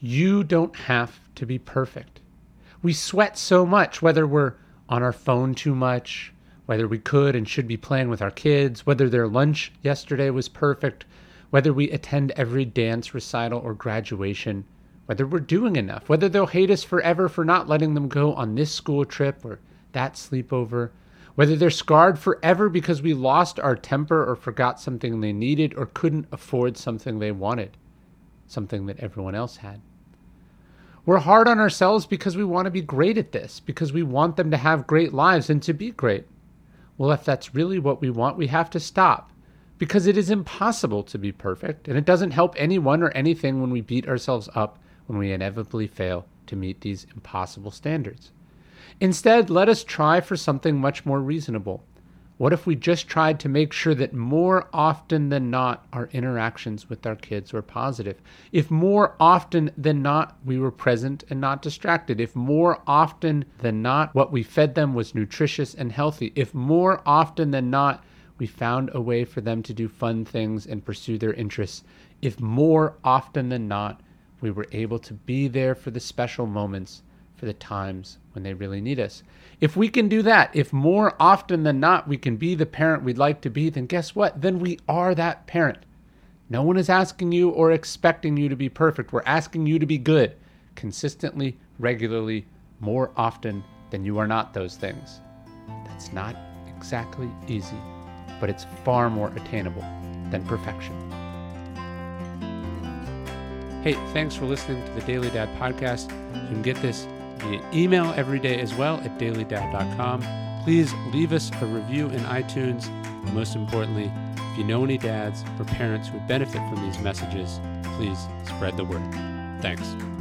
You don't have to be perfect. We sweat so much, whether we're on our phone too much, whether we could and should be playing with our kids, whether their lunch yesterday was perfect, whether we attend every dance recital or graduation, whether we're doing enough, whether they'll hate us forever for not letting them go on this school trip or that sleepover, whether they're scarred forever because we lost our temper or forgot something they needed or couldn't afford something they wanted, something that everyone else had. We're hard on ourselves because we want to be great at this, because we want them to have great lives and to be great. Well, if that's really what we want, we have to stop because it is impossible to be perfect, and it doesn't help anyone or anything when we beat ourselves up when we inevitably fail to meet these impossible standards. Instead, let us try for something much more reasonable. What if we just tried to make sure that more often than not our interactions with our kids were positive? If more often than not we were present and not distracted? If more often than not what we fed them was nutritious and healthy? If more often than not we found a way for them to do fun things and pursue their interests? If more often than not we were able to be there for the special moments, for the times when they really need us. If we can do that, if more often than not we can be the parent we'd like to be, then guess what? Then we are that parent. No one is asking you or expecting you to be perfect. We're asking you to be good consistently, regularly, more often than you are not those things. That's not exactly easy, but it's far more attainable than perfection. Hey, thanks for listening to the Daily Dad podcast. You can get this via email every day as well at dailydad.com. Please leave us a review in iTunes. And most importantly, if you know any dads or parents who would benefit from these messages, please spread the word. Thanks.